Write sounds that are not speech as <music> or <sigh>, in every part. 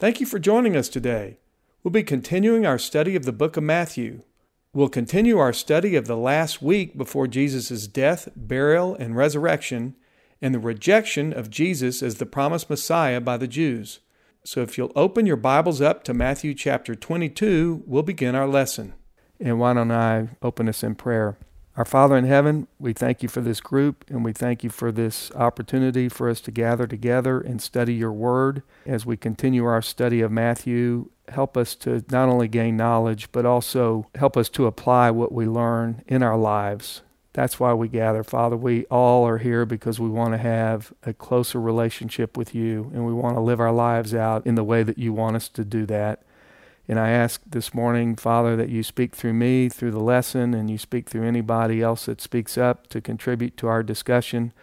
Thank you for joining us today. We'll be continuing our study of the book of Matthew. We'll continue our study of the last week before Jesus' death, burial, and resurrection, and the rejection of Jesus as the promised Messiah by the Jews. So if you'll open your Bibles up to Matthew chapter 22, we'll begin our lesson. And why don't I open us in prayer? Our Father in heaven, we thank you for this group and we thank you for this opportunity for us to gather together and study your word. As we continue our study of Matthew, help us to not only gain knowledge, but also help us to apply what we learn in our lives. That's why we gather. Father, we all are here because we want to have a closer relationship with you and we want to live our lives out in the way that you want us to do that. And I ask this morning, Father, that you speak through me, through the lesson, and you speak through anybody else that speaks up to contribute to our discussion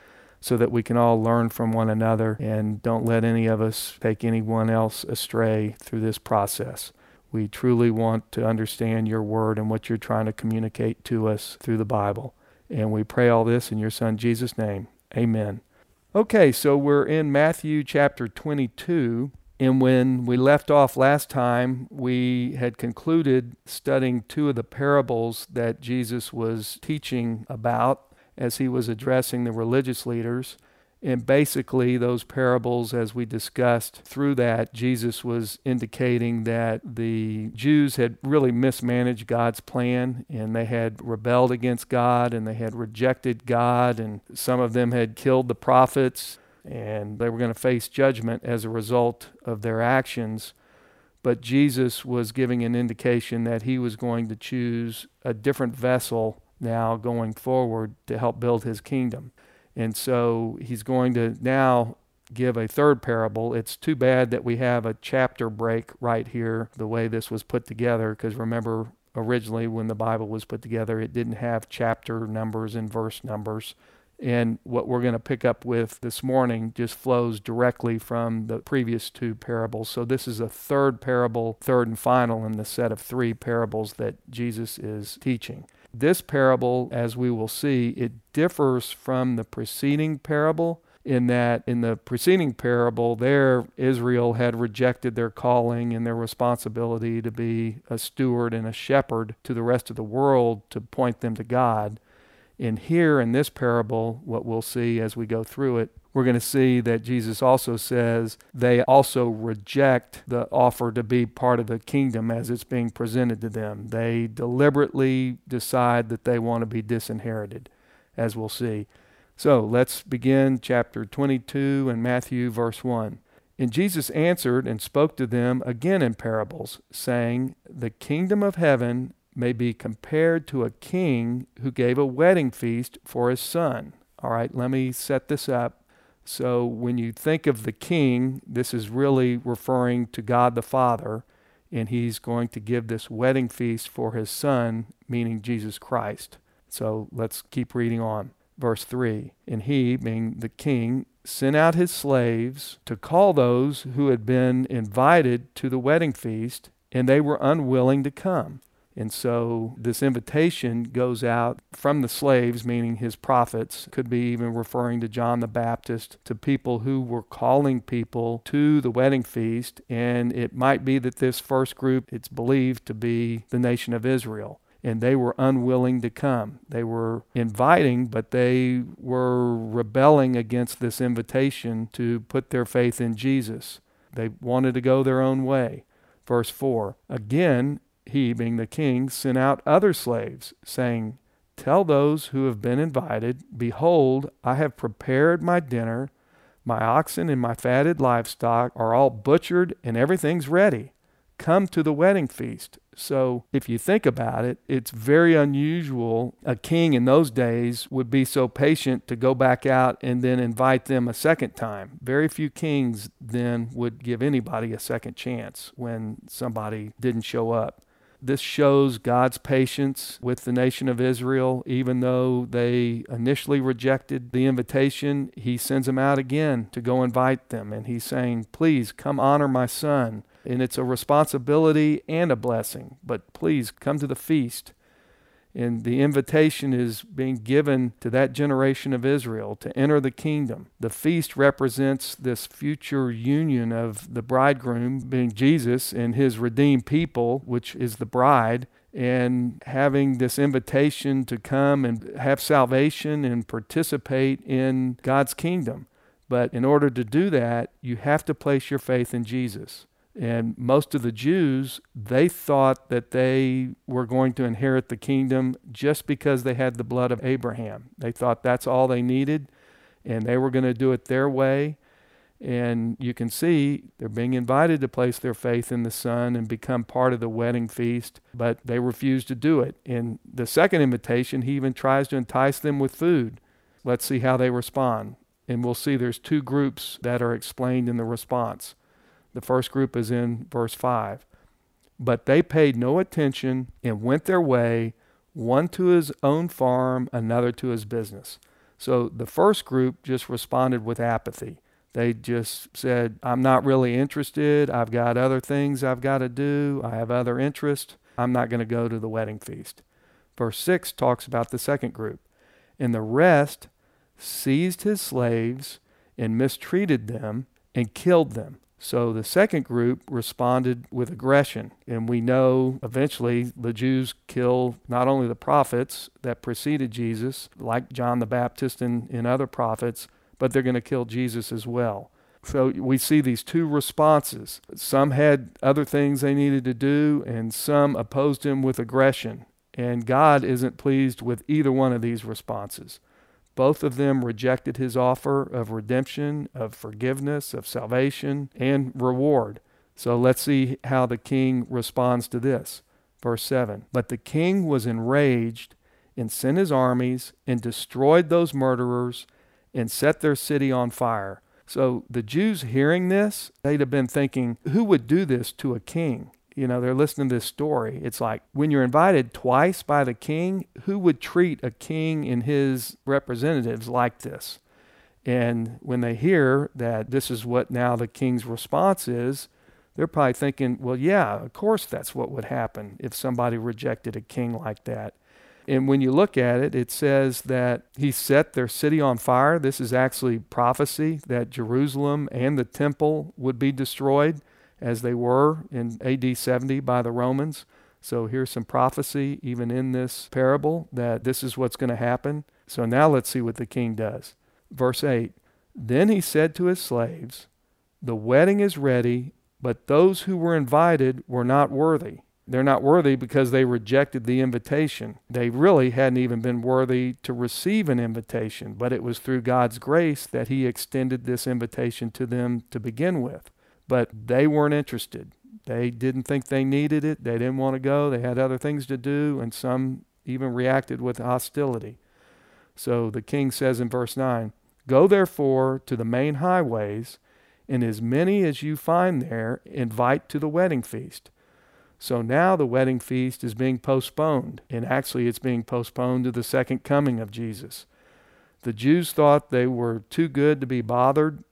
so that we can all learn from one another and don't let any of us take anyone else astray through this process. We truly want to understand your word and what you're trying to communicate to us through the Bible. And we pray all this in your Son Jesus' name. Amen. Okay, so we're in Matthew chapter 22. And when we left off last time, we had concluded studying two of the parables that Jesus was teaching about as he was addressing the religious leaders. And basically, those parables, as we discussed through that, Jesus was indicating that the Jews had really mismanaged God's plan and they had rebelled against God and they had rejected God, and some of them had killed the prophets and they were going to face judgment as a result of their actions. But Jesus was giving an indication that he was going to choose a different vessel now going forward to help build his kingdom. And so he's going to now give a third parable. It's too bad that we have a chapter break right here, the way this was put together, because remember, originally when the Bible was put together, it didn't have chapter numbers and verse numbers. And what we're going to pick up with this morning just flows directly from the previous two parables. So this is a third parable, third and final in the set of three parables that Jesus is teaching. This parable, as we will see, it differs from the preceding parable in that in the preceding parable there Israel had rejected their calling and their responsibility to be a steward and a shepherd to the rest of the world to point them to God. In here, in this parable, what we'll see as we go through it, we're going to see that Jesus also says they also reject the offer to be part of the kingdom as it's being presented to them. They deliberately decide that they want to be disinherited, as we'll see. So let's begin chapter 22 and Matthew, verse 1. And Jesus answered and spoke to them again in parables, saying, The kingdom of heaven may be compared to a king who gave a wedding feast for his son. All right, let me set this up. So, when you think of the king, this is really referring to God the Father, and he's going to give this wedding feast for his son, meaning Jesus Christ. So, let's keep reading on. Verse 3 And he, being the king, sent out his slaves to call those who had been invited to the wedding feast, and they were unwilling to come. And so this invitation goes out from the slaves, meaning his prophets, could be even referring to John the Baptist, to people who were calling people to the wedding feast. And it might be that this first group, it's believed to be the nation of Israel. And they were unwilling to come. They were inviting, but they were rebelling against this invitation to put their faith in Jesus. They wanted to go their own way. Verse 4 Again, he, being the king, sent out other slaves, saying, Tell those who have been invited, Behold, I have prepared my dinner. My oxen and my fatted livestock are all butchered, and everything's ready. Come to the wedding feast. So, if you think about it, it's very unusual. A king in those days would be so patient to go back out and then invite them a second time. Very few kings then would give anybody a second chance when somebody didn't show up. This shows God's patience with the nation of Israel. Even though they initially rejected the invitation, He sends them out again to go invite them. And He's saying, Please come honor my son. And it's a responsibility and a blessing, but please come to the feast. And the invitation is being given to that generation of Israel to enter the kingdom. The feast represents this future union of the bridegroom, being Jesus, and his redeemed people, which is the bride, and having this invitation to come and have salvation and participate in God's kingdom. But in order to do that, you have to place your faith in Jesus. And most of the Jews, they thought that they were going to inherit the kingdom just because they had the blood of Abraham. They thought that's all they needed, and they were going to do it their way. And you can see they're being invited to place their faith in the Son and become part of the wedding feast, but they refuse to do it. In the second invitation, he even tries to entice them with food. Let's see how they respond. And we'll see there's two groups that are explained in the response. The first group is in verse 5. But they paid no attention and went their way, one to his own farm, another to his business. So the first group just responded with apathy. They just said, I'm not really interested. I've got other things I've got to do. I have other interests. I'm not going to go to the wedding feast. Verse 6 talks about the second group. And the rest seized his slaves and mistreated them and killed them. So the second group responded with aggression. And we know eventually the Jews kill not only the prophets that preceded Jesus, like John the Baptist and, and other prophets, but they're going to kill Jesus as well. So we see these two responses. Some had other things they needed to do, and some opposed him with aggression. And God isn't pleased with either one of these responses. Both of them rejected his offer of redemption, of forgiveness, of salvation, and reward. So let's see how the king responds to this. Verse 7 But the king was enraged and sent his armies and destroyed those murderers and set their city on fire. So the Jews hearing this, they'd have been thinking, who would do this to a king? You know, they're listening to this story. It's like when you're invited twice by the king, who would treat a king and his representatives like this? And when they hear that this is what now the king's response is, they're probably thinking, well, yeah, of course that's what would happen if somebody rejected a king like that. And when you look at it, it says that he set their city on fire. This is actually prophecy that Jerusalem and the temple would be destroyed as they were in AD 70 by the Romans. So here's some prophecy, even in this parable, that this is what's going to happen. So now let's see what the king does. Verse 8 Then he said to his slaves, The wedding is ready, but those who were invited were not worthy. They're not worthy because they rejected the invitation. They really hadn't even been worthy to receive an invitation, but it was through God's grace that He extended this invitation to them to begin with but they weren't interested. They didn't think they needed it. They didn't want to go. They had other things to do, and some even reacted with hostility. So the king says in verse 9 Go therefore to the main highways, and as many as you find there, invite to the wedding feast. So now the wedding feast is being postponed, and actually it's being postponed to the second coming of Jesus. The Jews thought they were too good to be bothered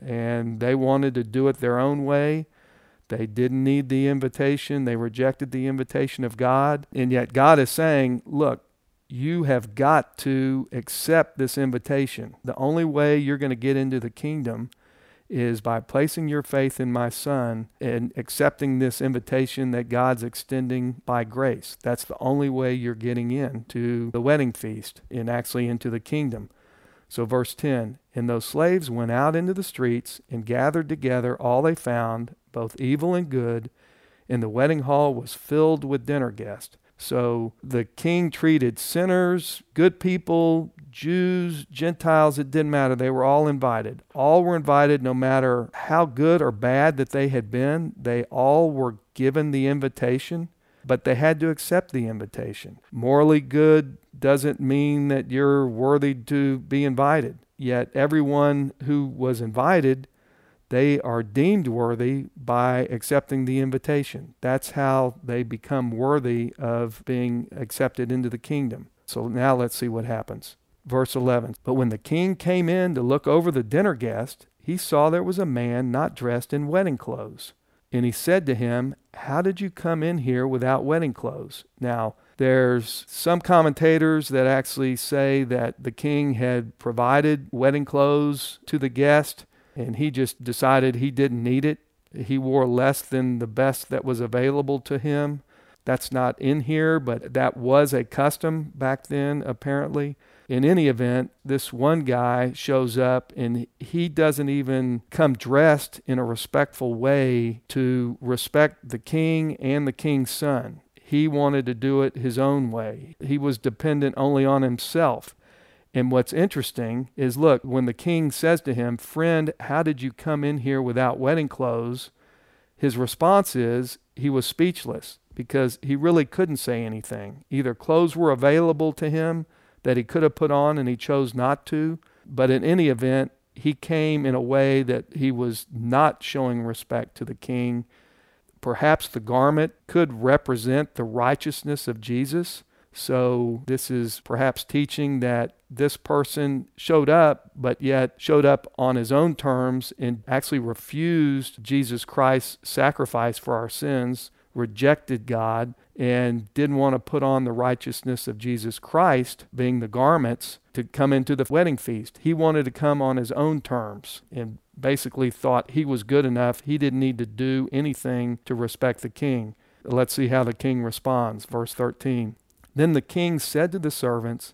and they wanted to do it their own way. They didn't need the invitation. They rejected the invitation of God. And yet God is saying, look, you have got to accept this invitation. The only way you're going to get into the kingdom is by placing your faith in my son and accepting this invitation that God's extending by grace. That's the only way you're getting in to the wedding feast and actually into the kingdom. So, verse 10 And those slaves went out into the streets and gathered together all they found, both evil and good, and the wedding hall was filled with dinner guests. So the king treated sinners, good people, Jews, Gentiles, it didn't matter. They were all invited. All were invited, no matter how good or bad that they had been. They all were given the invitation, but they had to accept the invitation. Morally good, doesn't mean that you're worthy to be invited. Yet everyone who was invited, they are deemed worthy by accepting the invitation. That's how they become worthy of being accepted into the kingdom. So now let's see what happens. Verse 11 But when the king came in to look over the dinner guest, he saw there was a man not dressed in wedding clothes. And he said to him, How did you come in here without wedding clothes? Now, there's some commentators that actually say that the king had provided wedding clothes to the guest and he just decided he didn't need it. He wore less than the best that was available to him. That's not in here, but that was a custom back then, apparently. In any event, this one guy shows up and he doesn't even come dressed in a respectful way to respect the king and the king's son. He wanted to do it his own way. He was dependent only on himself. And what's interesting is look, when the king says to him, Friend, how did you come in here without wedding clothes? His response is he was speechless because he really couldn't say anything. Either clothes were available to him that he could have put on and he chose not to. But in any event, he came in a way that he was not showing respect to the king. Perhaps the garment could represent the righteousness of Jesus. So, this is perhaps teaching that this person showed up, but yet showed up on his own terms and actually refused Jesus Christ's sacrifice for our sins, rejected God, and didn't want to put on the righteousness of Jesus Christ, being the garments, to come into the wedding feast. He wanted to come on his own terms and basically thought he was good enough. He didn't need to do anything to respect the king. Let's see how the king responds. Verse 13. Then the king said to the servants,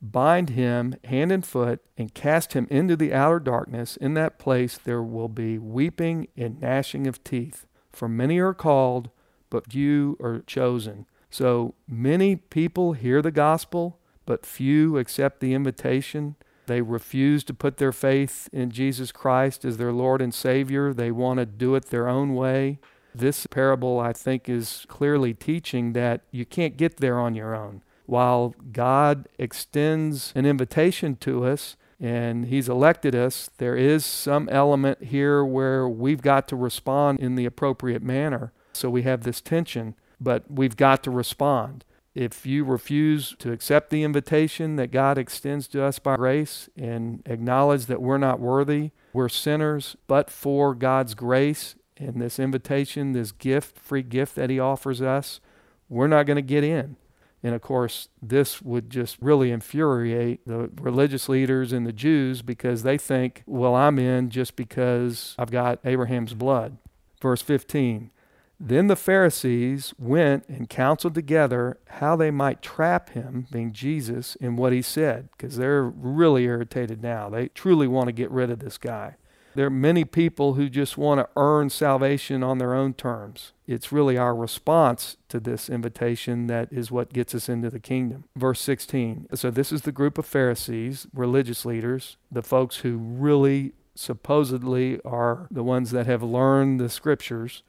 Bind him hand and foot and cast him into the outer darkness. In that place there will be weeping and gnashing of teeth. For many are called, but few are chosen. So many people hear the gospel, but few accept the invitation. They refuse to put their faith in Jesus Christ as their Lord and Savior. They want to do it their own way. This parable, I think, is clearly teaching that you can't get there on your own. While God extends an invitation to us, and he's elected us, there is some element here where we've got to respond in the appropriate manner. So we have this tension, but we've got to respond. If you refuse to accept the invitation that God extends to us by grace and acknowledge that we're not worthy, we're sinners, but for God's grace and this invitation, this gift, free gift that He offers us, we're not going to get in. And of course, this would just really infuriate the religious leaders and the Jews because they think, well, I'm in just because I've got Abraham's blood. Verse 15 Then the Pharisees went and counseled together how they might trap him, being Jesus, in what he said, because they're really irritated now. They truly want to get rid of this guy. There are many people who just want to earn salvation on their own terms. It's really our response to this invitation that is what gets us into the kingdom. Verse 16. So, this is the group of Pharisees, religious leaders, the folks who really supposedly are the ones that have learned the scriptures.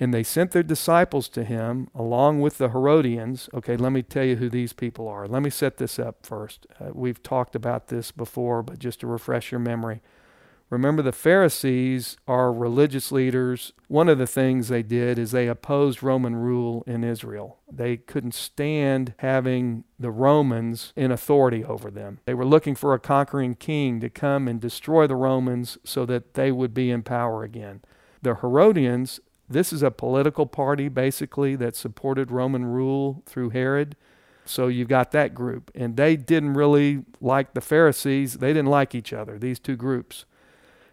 And they sent their disciples to him along with the Herodians. Okay, let me tell you who these people are. Let me set this up first. Uh, we've talked about this before, but just to refresh your memory. Remember, the Pharisees are religious leaders. One of the things they did is they opposed Roman rule in Israel. They couldn't stand having the Romans in authority over them. They were looking for a conquering king to come and destroy the Romans so that they would be in power again. The Herodians, this is a political party basically that supported Roman rule through Herod. So you've got that group. And they didn't really like the Pharisees. They didn't like each other, these two groups.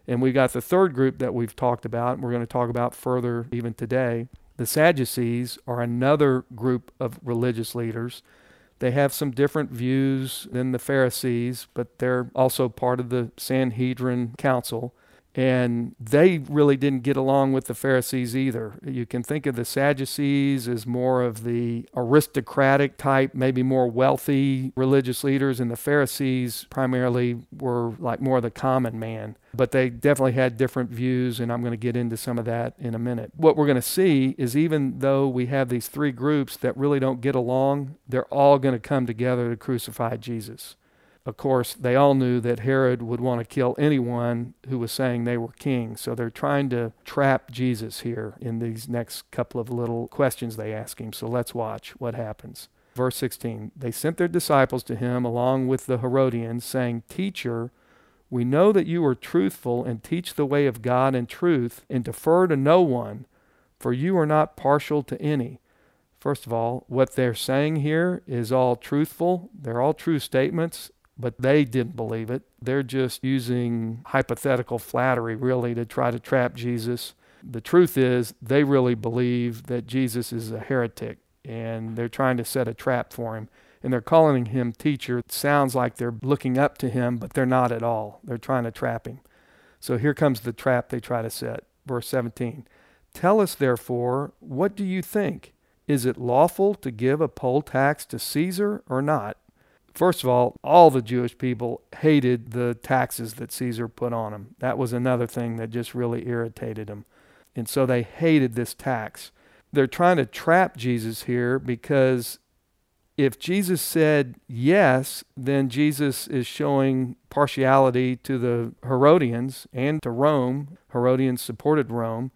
And we've got the third group that we've talked about, and we're going to talk about further even today. The Sadducees are another group of religious leaders. They have some different views than the Pharisees, but they're also part of the Sanhedrin Council. And they really didn't get along with the Pharisees either. You can think of the Sadducees as more of the aristocratic type, maybe more wealthy religious leaders, and the Pharisees primarily were like more of the common man. But they definitely had different views, and I'm going to get into some of that in a minute. What we're going to see is even though we have these three groups that really don't get along, they're all going to come together to crucify Jesus. Of course, they all knew that Herod would want to kill anyone who was saying they were king. So they're trying to trap Jesus here in these next couple of little questions they ask him. So let's watch what happens. Verse 16 They sent their disciples to him along with the Herodians, saying, Teacher, We know that you are truthful and teach the way of God in truth and defer to no one, for you are not partial to any. First of all, what they're saying here is all truthful. They're all true statements, but they didn't believe it. They're just using hypothetical flattery, really, to try to trap Jesus. The truth is, they really believe that Jesus is a heretic, and they're trying to set a trap for him. And they're calling him teacher. It sounds like they're looking up to him, but they're not at all. They're trying to trap him. So here comes the trap they try to set. Verse 17 Tell us, therefore, what do you think? Is it lawful to give a poll tax to Caesar or not? First of all, all the Jewish people hated the taxes that Caesar put on them. That was another thing that just really irritated them. And so they hated this tax. They're trying to trap Jesus here because if Jesus said yes, then Jesus is showing partiality to the Herodians and to Rome. Herodians supported Rome.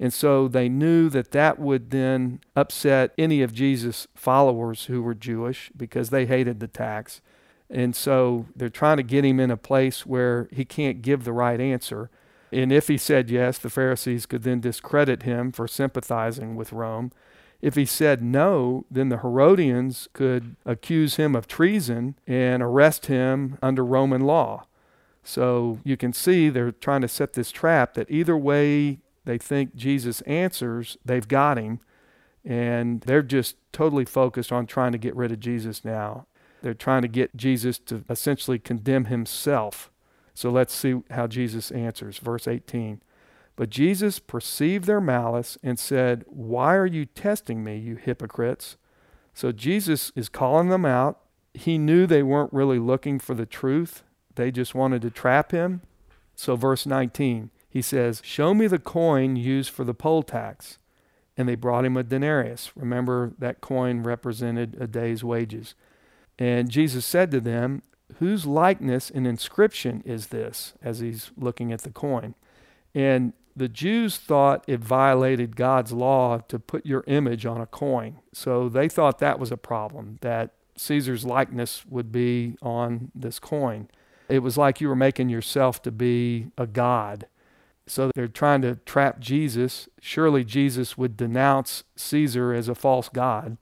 And so they knew that that would then upset any of Jesus' followers who were Jewish because they hated the tax. And so they're trying to get him in a place where he can't give the right answer. And if he said yes, the Pharisees could then discredit him for sympathizing with Rome. If he said no, then the Herodians could accuse him of treason and arrest him under Roman law. So you can see they're trying to set this trap that either way they think Jesus answers, they've got him, and they're just totally focused on trying to get rid of Jesus now. They're trying to get Jesus to essentially condemn himself. So let's see how Jesus answers. Verse 18. But Jesus perceived their malice and said, Why are you testing me, you hypocrites? So Jesus is calling them out. He knew they weren't really looking for the truth, they just wanted to trap him. So, verse 19 he says, Show me the coin used for the poll tax. And they brought him a denarius. Remember, that coin represented a day's wages. And Jesus said to them, Whose likeness and inscription is this? As he's looking at the coin. And the Jews thought it violated God's law to put your image on a coin. So they thought that was a problem, that Caesar's likeness would be on this coin. It was like you were making yourself to be a god. So they're trying to trap Jesus. Surely Jesus would denounce Caesar as a false god.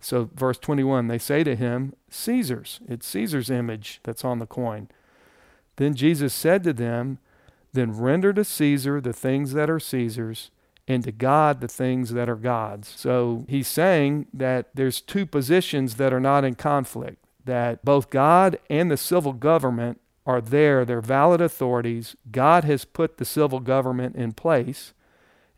So, verse 21, they say to him, Caesar's. It's Caesar's image that's on the coin. Then Jesus said to them, Then render to Caesar the things that are Caesar's, and to God the things that are God's. So he's saying that there's two positions that are not in conflict, that both God and the civil government are there, they're valid authorities. God has put the civil government in place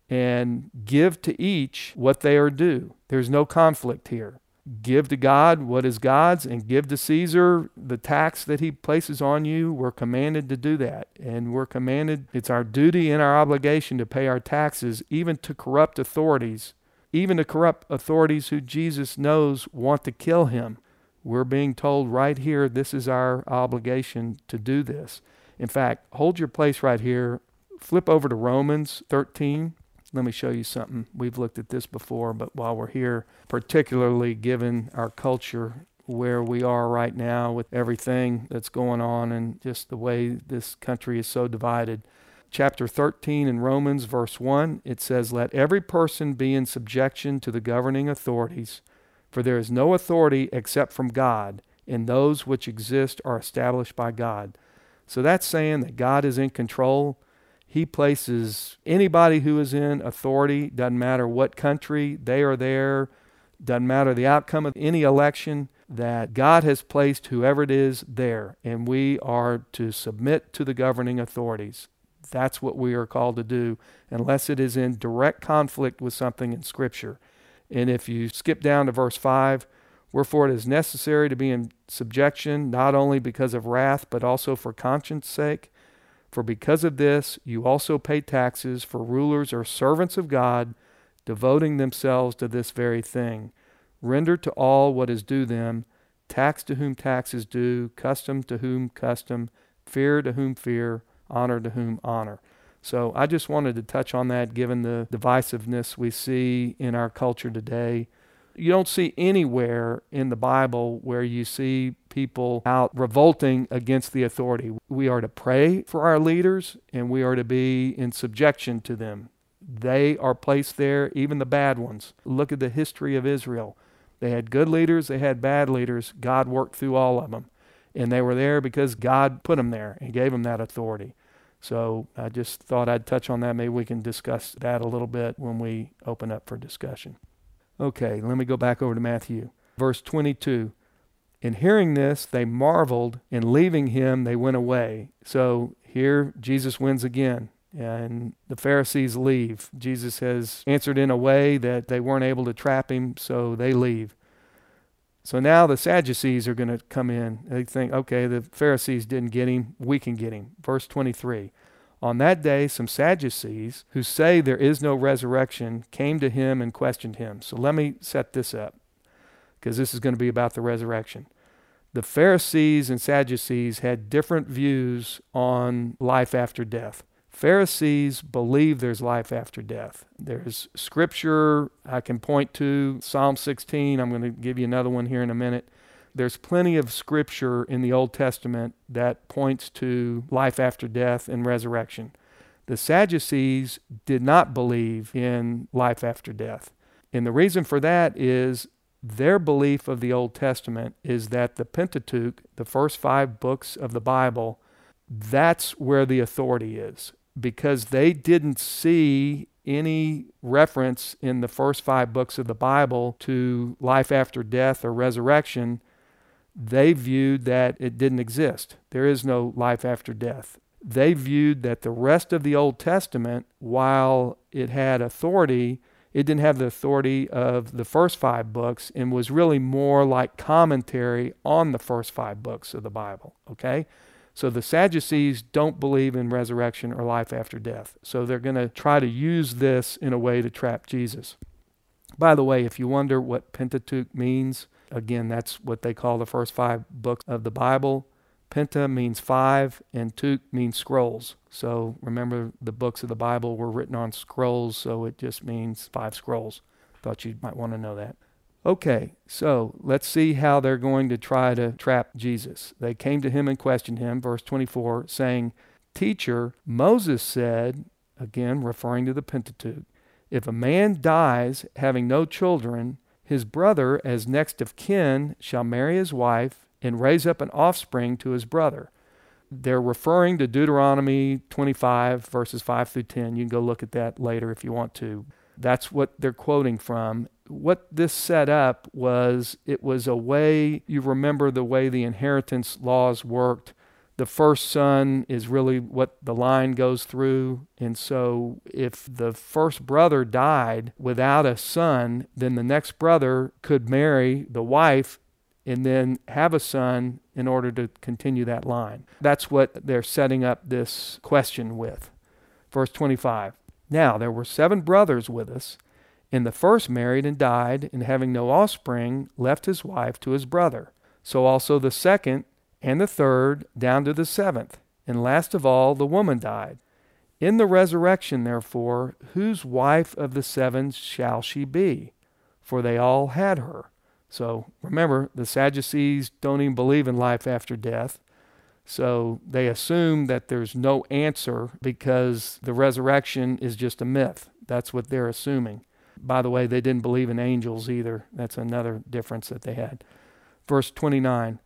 and give to each what they are due. There's no conflict here. Give to God what is God's and give to Caesar the tax that he places on you. We're commanded to do that. And we're commanded, it's our duty and our obligation to pay our taxes, even to corrupt authorities, even to corrupt authorities who Jesus knows want to kill him. We're being told right here this is our obligation to do this. In fact, hold your place right here. Flip over to Romans 13. Let me show you something. We've looked at this before, but while we're here, particularly given our culture where we are right now with everything that's going on and just the way this country is so divided. Chapter 13 in Romans, verse 1, it says, Let every person be in subjection to the governing authorities for there is no authority except from God, and those which exist are established by God. So that's saying that God is in control. He places anybody who is in authority, doesn't matter what country they are there, doesn't matter the outcome of any election, that God has placed whoever it is there, and we are to submit to the governing authorities. That's what we are called to do, unless it is in direct conflict with something in Scripture. And if you skip down to verse 5, wherefore it is necessary to be in subjection, not only because of wrath, but also for conscience sake. For because of this, you also pay taxes, for rulers are servants of God, devoting themselves to this very thing. Render to all what is due them, tax to whom tax is due, custom to whom custom, fear to whom fear, honor to whom honor. So I just wanted to touch on that given the divisiveness we see in our culture today. You don't see anywhere in the Bible where you see people out revolting against the authority. We are to pray for our leaders and we are to be in subjection to them. They are placed there, even the bad ones. Look at the history of Israel. They had good leaders, they had bad leaders. God worked through all of them. And they were there because God put them there and gave them that authority. So I just thought I'd touch on that. Maybe we can discuss that a little bit when we open up for discussion. Okay, let me go back over to Matthew. Verse 22. In hearing this, they marveled, and leaving him, they went away. So here Jesus wins again, and the Pharisees leave. Jesus has answered in a way that they weren't able to trap him, so they leave. So now the Sadducees are going to come in. They think, okay, the Pharisees didn't get him, we can get him. Verse 23. On that day, some Sadducees who say there is no resurrection came to him and questioned him. So let me set this up because this is going to be about the resurrection. The Pharisees and Sadducees had different views on life after death. Pharisees believe there's life after death. There's scripture I can point to, Psalm 16. I'm going to give you another one here in a minute there's plenty of scripture in the Old Testament that points to life after death and resurrection. The Sadducees did not believe in life after death. And the reason for that is their belief of the Old Testament is that the Pentateuch, the first five books of the Bible, that's where the authority is. Because they didn't see any reference in the first five books of the Bible to life after death or resurrection, they viewed that it didn't exist. There is no life after death. They viewed that the rest of the Old Testament, while it had authority, it didn't have the authority of the first five books and was really more like commentary on the first five books of the Bible. Okay? So the Sadducees don't believe in resurrection or life after death. So they're going to try to use this in a way to trap Jesus. By the way, if you wonder what Pentateuch means, Again, that's what they call the first five books of the Bible. Penta means five, and Tuch means scrolls. So remember, the books of the Bible were written on scrolls, so it just means five scrolls. Thought you might want to know that. Okay, so let's see how they're going to try to trap Jesus. They came to him and questioned him, verse 24, saying, Teacher, Moses said, again referring to the Pentateuch, if a man dies having no children, his brother, as next of kin, shall marry his wife and raise up an offspring to his brother. They're referring to Deuteronomy 25, verses 5 through 10. You can go look at that later if you want to. That's what they're quoting from. What this set up was it was a way, you remember the way the inheritance laws worked the first son is really what the line goes through. And so if the first brother died without a son, then the next brother could marry the wife and then have a son in order to continue that line. That's what they're setting up this question with. Verse 25 Now there were seven brothers with us, and the first married and died, and having no offspring, left his wife to his brother. So also the second and the third down to the seventh. And last of all, the woman died. In the resurrection, therefore, whose wife of the seven shall she be? For they all had her. So remember, the Sadducees don't even believe in life after death. So they assume that there's no answer because the resurrection is just a myth. That's what they're assuming. By the way, they didn't believe in angels either. That's another difference that they had. Verse 29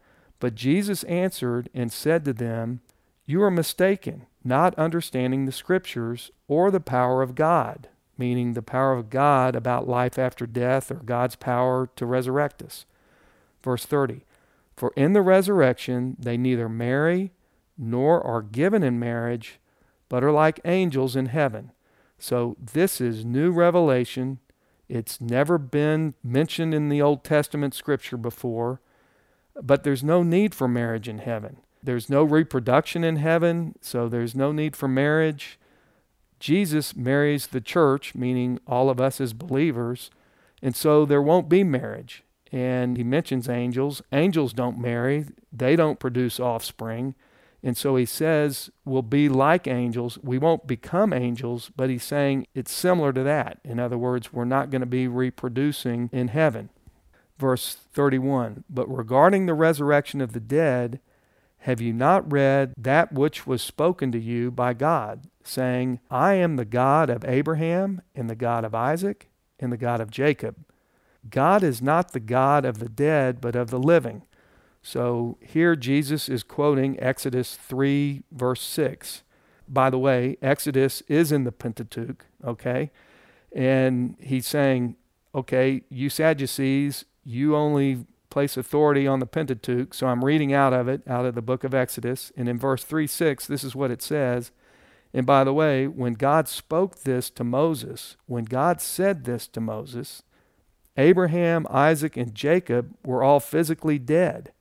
but Jesus answered and said to them, You are mistaken, not understanding the Scriptures or the power of God, meaning the power of God about life after death or God's power to resurrect us. Verse 30 For in the resurrection they neither marry nor are given in marriage, but are like angels in heaven. So this is new revelation. It's never been mentioned in the Old Testament scripture before. But there's no need for marriage in heaven. There's no reproduction in heaven, so there's no need for marriage. Jesus marries the church, meaning all of us as believers, and so there won't be marriage. And he mentions angels. Angels don't marry, they don't produce offspring. And so he says we'll be like angels. We won't become angels, but he's saying it's similar to that. In other words, we're not going to be reproducing in heaven. Verse 31 But regarding the resurrection of the dead, have you not read that which was spoken to you by God, saying, I am the God of Abraham, and the God of Isaac, and the God of Jacob? God is not the God of the dead, but of the living. So here Jesus is quoting Exodus 3, verse 6. By the way, Exodus is in the Pentateuch, okay? And he's saying, okay, you Sadducees, you only place authority on the Pentateuch. So I'm reading out of it, out of the book of Exodus. And in verse 3 6, this is what it says. And by the way, when God spoke this to Moses, when God said this to Moses, Abraham, Isaac, and Jacob were all physically dead.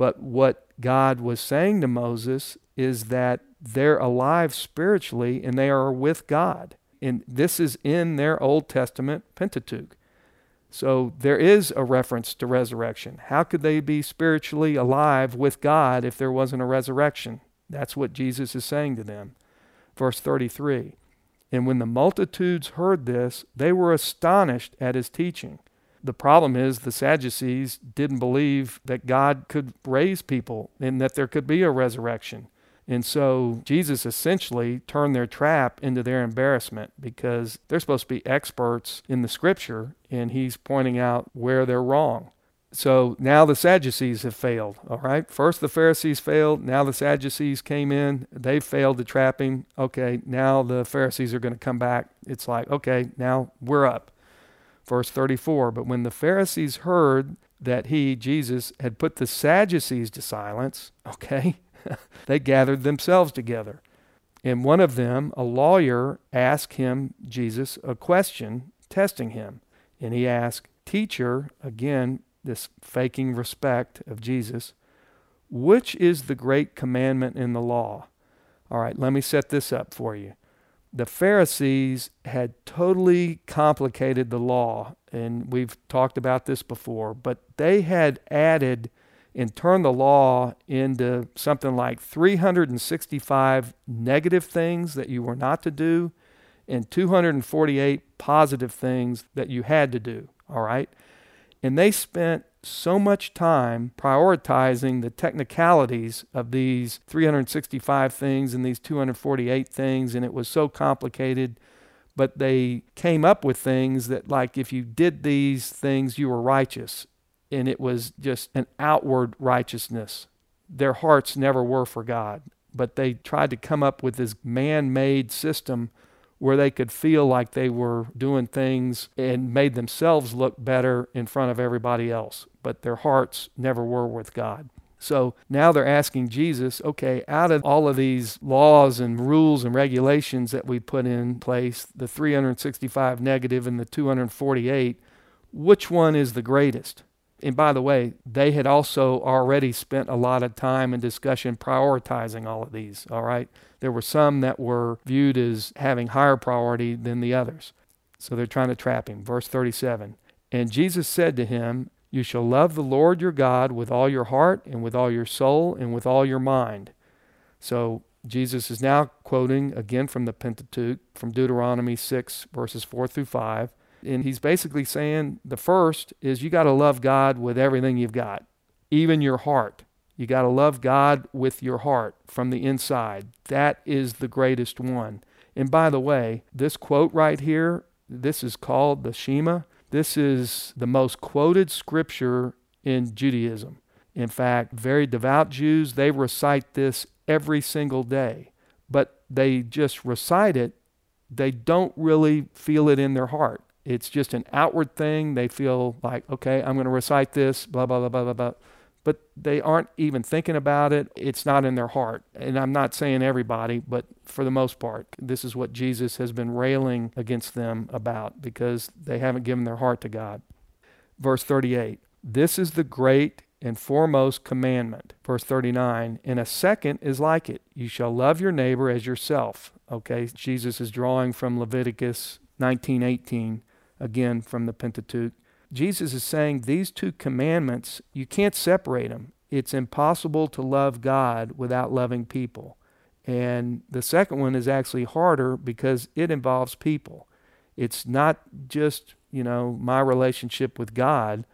But what God was saying to Moses is that they're alive spiritually and they are with God. And this is in their Old Testament Pentateuch. So there is a reference to resurrection. How could they be spiritually alive with God if there wasn't a resurrection? That's what Jesus is saying to them. Verse 33 And when the multitudes heard this, they were astonished at his teaching. The problem is the Sadducees didn't believe that God could raise people and that there could be a resurrection. And so Jesus essentially turned their trap into their embarrassment because they're supposed to be experts in the scripture, and he's pointing out where they're wrong. So now the Sadducees have failed, all right? First the Pharisees failed, now the Sadducees came in, they failed to trap him. Okay, now the Pharisees are going to come back. It's like, okay, now we're up. Verse 34 But when the Pharisees heard that he, Jesus, had put the Sadducees to silence, <laughs> okay, <laughs> they gathered themselves together. And one of them, a lawyer, asked him, Jesus, a question, testing him. And he asked, Teacher, again, this faking respect of Jesus, which is the great commandment in the law? All right, let me set this up for you. The Pharisees had totally complicated the law, and we've talked about this before, but they had added and turned the law into something like 365 negative things that you were not to do and 248 positive things that you had to do. All right? And they spent so much time prioritizing the technicalities of these 365 things and these 248 things, and it was so complicated. But they came up with things that, like, if you did these things, you were righteous and it was just an outward righteousness. Their hearts never were for God, but they tried to come up with this man made system where they could feel like they were doing things and made themselves look better in front of everybody else, but their hearts never were with God. So now they're asking Jesus, okay, out of all of these laws and rules and regulations that we put in place, the 365 negative and the 248, which one is the greatest? And by the way, they had also already spent a lot of time and discussion prioritizing all of these, all right? There were some that were viewed as having higher priority than the others. So they're trying to trap him. Verse 37 And Jesus said to him, You shall love the Lord your God with all your heart, and with all your soul, and with all your mind. So Jesus is now quoting again from the Pentateuch, from Deuteronomy 6, verses 4 through 5. And he's basically saying the first is you got to love God with everything you've got, even your heart. You got to love God with your heart from the inside. That is the greatest one. And by the way, this quote right here, this is called the Shema. This is the most quoted scripture in Judaism. In fact, very devout Jews, they recite this every single day, but they just recite it. They don't really feel it in their heart. It's just an outward thing. They feel like, okay, I'm going to recite this, blah, blah, blah, blah, blah, blah. But they aren't even thinking about it. It's not in their heart. And I'm not saying everybody, but for the most part, this is what Jesus has been railing against them about because they haven't given their heart to God. Verse 38 This is the great and foremost commandment. Verse 39 And a second is like it you shall love your neighbor as yourself. Okay, Jesus is drawing from Leviticus 19:18 again from the Pentateuch. Jesus is saying these two commandments, you can't separate them. It's impossible to love God without loving people. And the second one is actually harder because it involves people. It's not just, you know, my relationship with God,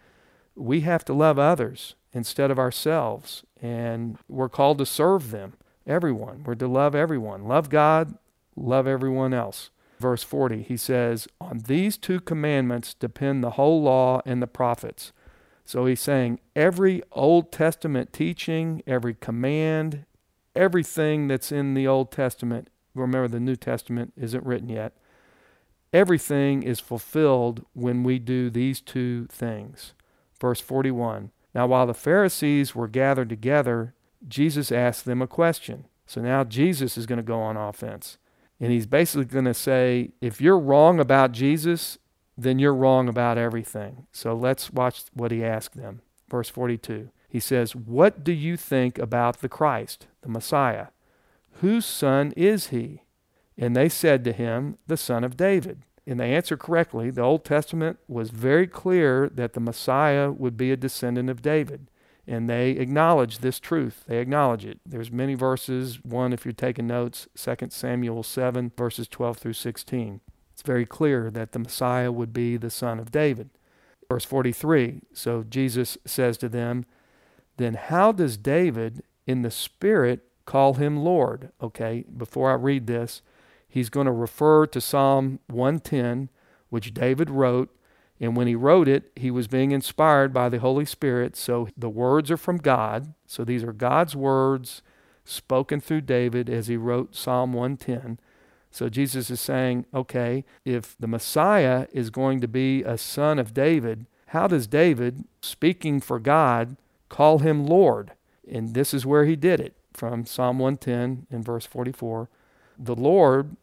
we have to love others instead of ourselves. And we're called to serve them, everyone. We're to love everyone. Love God, love everyone else. Verse 40, he says, On these two commandments depend the whole law and the prophets. So he's saying every Old Testament teaching, every command, everything that's in the Old Testament, remember the New Testament isn't written yet, everything is fulfilled when we do these two things. Verse 41 Now, while the Pharisees were gathered together, Jesus asked them a question. So now Jesus is going to go on offense. And he's basically going to say, if you're wrong about Jesus, then you're wrong about everything. So let's watch what he asked them. Verse 42. He says, What do you think about the Christ, the Messiah? Whose son is he? And they said to him, The son of David. And they answered correctly. The Old Testament was very clear that the Messiah would be a descendant of David and they acknowledge this truth. They acknowledge it. There's many verses. One, if you're taking notes, 2 Samuel 7, verses 12 through 16. It's very clear that the Messiah would be the son of David. Verse 43 So Jesus says to them, Then how does David in the Spirit call him Lord? Okay, before I read this, he's going to refer to Psalm 110, which David wrote and when he wrote it, he was being inspired by the Holy Spirit. So the words are from God. So these are God's words spoken through David as he wrote Psalm 110. So Jesus is saying, okay, if the Messiah is going to be a son of David, how does David, speaking for God, call him Lord? And this is where he did it from Psalm 110 in verse 44. The Lord,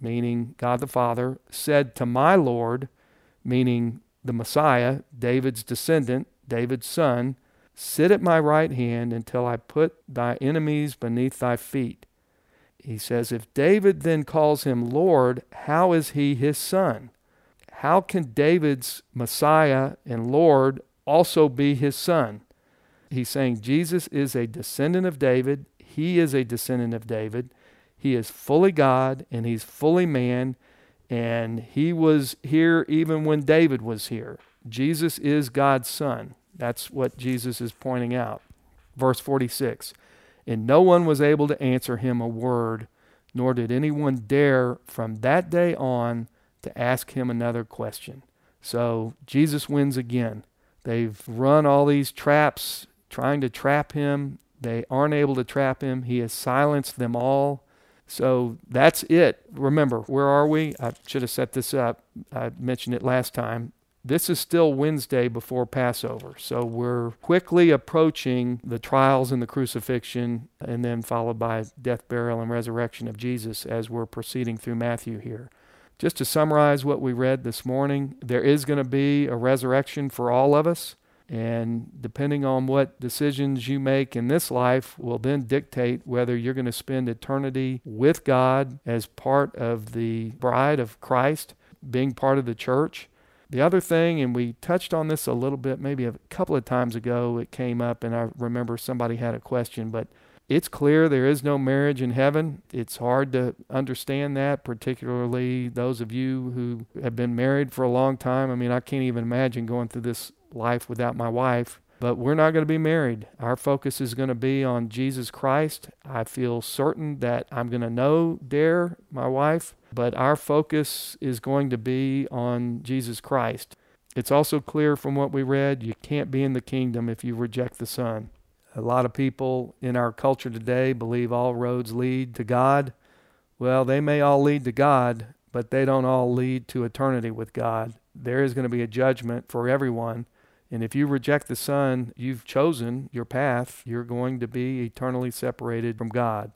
meaning God the Father, said to my Lord, meaning the Messiah, David's descendant, David's son, sit at my right hand until I put thy enemies beneath thy feet. He says, If David then calls him Lord, how is he his son? How can David's Messiah and Lord also be his son? He's saying Jesus is a descendant of David. He is a descendant of David. He is fully God and he's fully man. And he was here even when David was here. Jesus is God's son. That's what Jesus is pointing out. Verse 46 And no one was able to answer him a word, nor did anyone dare from that day on to ask him another question. So Jesus wins again. They've run all these traps trying to trap him. They aren't able to trap him. He has silenced them all. So that's it. Remember, where are we? I should have set this up. I mentioned it last time. This is still Wednesday before Passover. So we're quickly approaching the trials and the crucifixion, and then followed by death, burial, and resurrection of Jesus as we're proceeding through Matthew here. Just to summarize what we read this morning, there is going to be a resurrection for all of us. And depending on what decisions you make in this life will then dictate whether you're going to spend eternity with God as part of the bride of Christ, being part of the church. The other thing, and we touched on this a little bit, maybe a couple of times ago, it came up, and I remember somebody had a question, but it's clear there is no marriage in heaven. It's hard to understand that, particularly those of you who have been married for a long time. I mean, I can't even imagine going through this life without my wife. But we're not going to be married. Our focus is going to be on Jesus Christ. I feel certain that I'm going to know Dare, my wife, but our focus is going to be on Jesus Christ. It's also clear from what we read you can't be in the kingdom if you reject the Son. A lot of people in our culture today believe all roads lead to God. Well, they may all lead to God, but they don't all lead to eternity with God. There is going to be a judgment for everyone and if you reject the Son, you've chosen your path. You're going to be eternally separated from God.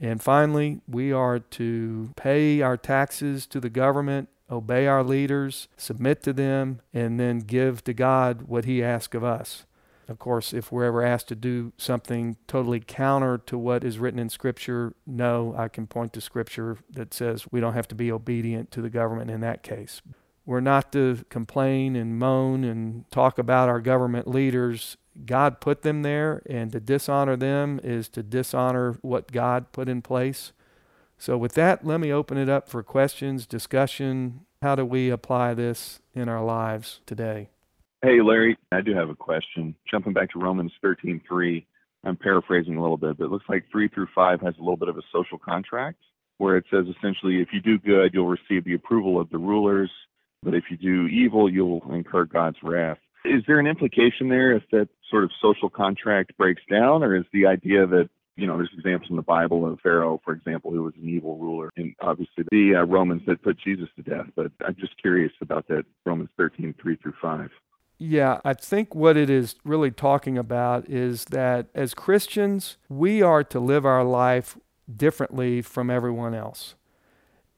And finally, we are to pay our taxes to the government, obey our leaders, submit to them, and then give to God what He asks of us. Of course, if we're ever asked to do something totally counter to what is written in Scripture, no, I can point to Scripture that says we don't have to be obedient to the government in that case. We're not to complain and moan and talk about our government leaders. God put them there, and to dishonor them is to dishonor what God put in place. So, with that, let me open it up for questions, discussion. How do we apply this in our lives today? Hey, Larry, I do have a question. Jumping back to Romans 13:3, I'm paraphrasing a little bit, but it looks like 3 through 5 has a little bit of a social contract where it says essentially if you do good, you'll receive the approval of the rulers, but if you do evil, you'll incur God's wrath. Is there an implication there if that sort of social contract breaks down, or is the idea that you know, there's examples in the Bible of Pharaoh, for example, who was an evil ruler, and obviously the uh, Romans that put Jesus to death. But I'm just curious about that Romans 13, 3 through 5. Yeah, I think what it is really talking about is that as Christians, we are to live our life differently from everyone else.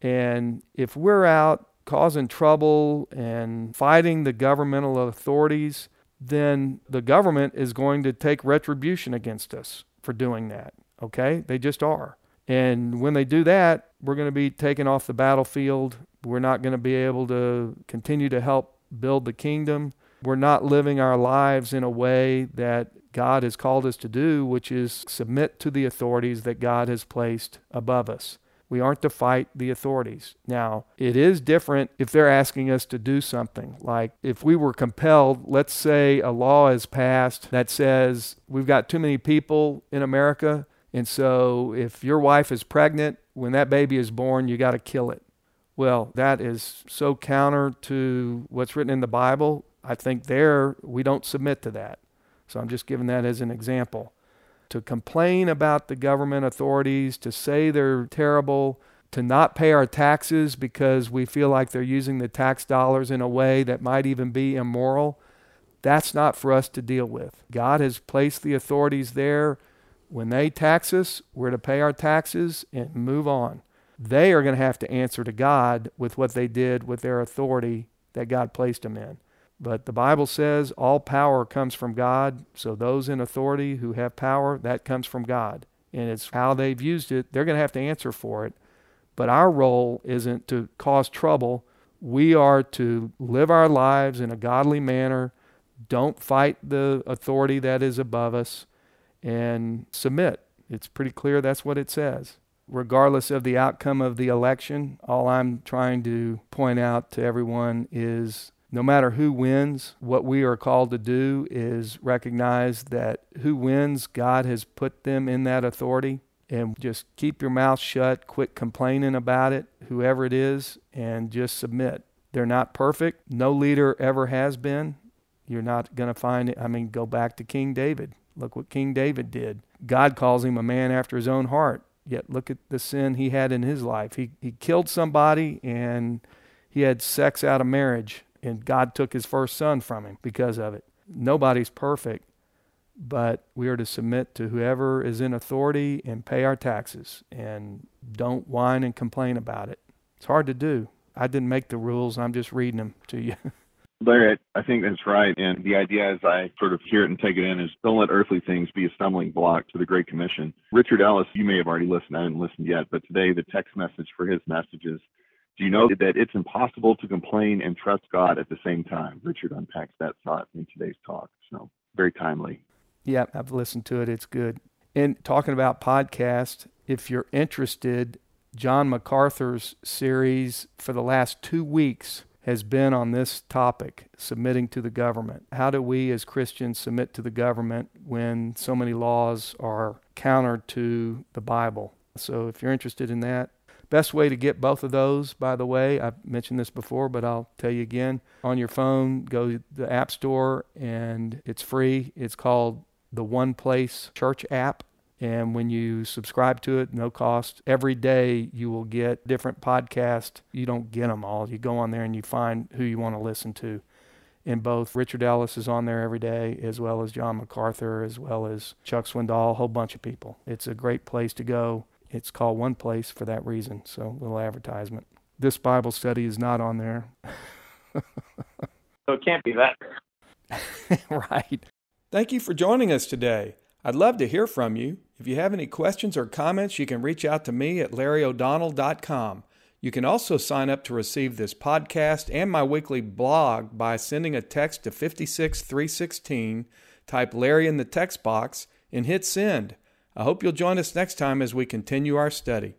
And if we're out causing trouble and fighting the governmental authorities, then the government is going to take retribution against us for doing that. Okay? They just are. And when they do that, we're going to be taken off the battlefield. We're not going to be able to continue to help build the kingdom we're not living our lives in a way that God has called us to do, which is submit to the authorities that God has placed above us. We aren't to fight the authorities. Now, it is different if they're asking us to do something. Like if we were compelled, let's say a law is passed that says we've got too many people in America, and so if your wife is pregnant, when that baby is born, you got to kill it. Well, that is so counter to what's written in the Bible I think there we don't submit to that. So I'm just giving that as an example. To complain about the government authorities, to say they're terrible, to not pay our taxes because we feel like they're using the tax dollars in a way that might even be immoral, that's not for us to deal with. God has placed the authorities there. When they tax us, we're to pay our taxes and move on. They are going to have to answer to God with what they did with their authority that God placed them in. But the Bible says all power comes from God. So those in authority who have power, that comes from God. And it's how they've used it. They're going to have to answer for it. But our role isn't to cause trouble. We are to live our lives in a godly manner. Don't fight the authority that is above us and submit. It's pretty clear that's what it says. Regardless of the outcome of the election, all I'm trying to point out to everyone is no matter who wins, what we are called to do is recognize that who wins, God has put them in that authority. And just keep your mouth shut, quit complaining about it, whoever it is, and just submit. They're not perfect. No leader ever has been. You're not going to find it. I mean, go back to King David. Look what King David did. God calls him a man after his own heart. Yet look at the sin he had in his life. He, he killed somebody and he had sex out of marriage and God took his first son from him because of it. Nobody's perfect, but we are to submit to whoever is in authority and pay our taxes and don't whine and complain about it. It's hard to do. I didn't make the rules, I'm just reading them to you. <laughs> Larry, I think that's right. And the idea as I sort of hear it and take it in is don't let earthly things be a stumbling block to the Great Commission. Richard Ellis, you may have already listened. I haven't listened yet, but today the text message for his message is do you know that it's impossible to complain and trust God at the same time? Richard unpacks that thought in today's talk. So very timely. Yeah, I've listened to it. It's good. And talking about podcast, if you're interested, John MacArthur's series for the last two weeks has been on this topic submitting to the government. How do we as Christians submit to the government when so many laws are counter to the Bible? So if you're interested in that, Best way to get both of those, by the way, I've mentioned this before, but I'll tell you again. On your phone, go to the App Store and it's free. It's called the One Place Church app. And when you subscribe to it, no cost, every day you will get different podcasts. You don't get them all. You go on there and you find who you want to listen to. And both Richard Ellis is on there every day, as well as John MacArthur, as well as Chuck Swindoll, a whole bunch of people. It's a great place to go it's called One Place for that reason. So, little advertisement. This Bible study is not on there. <laughs> so, it can't be that. <laughs> right. Thank you for joining us today. I'd love to hear from you. If you have any questions or comments, you can reach out to me at larryo'donnell.com. You can also sign up to receive this podcast and my weekly blog by sending a text to 56316, type Larry in the text box, and hit send. I hope you'll join us next time as we continue our study.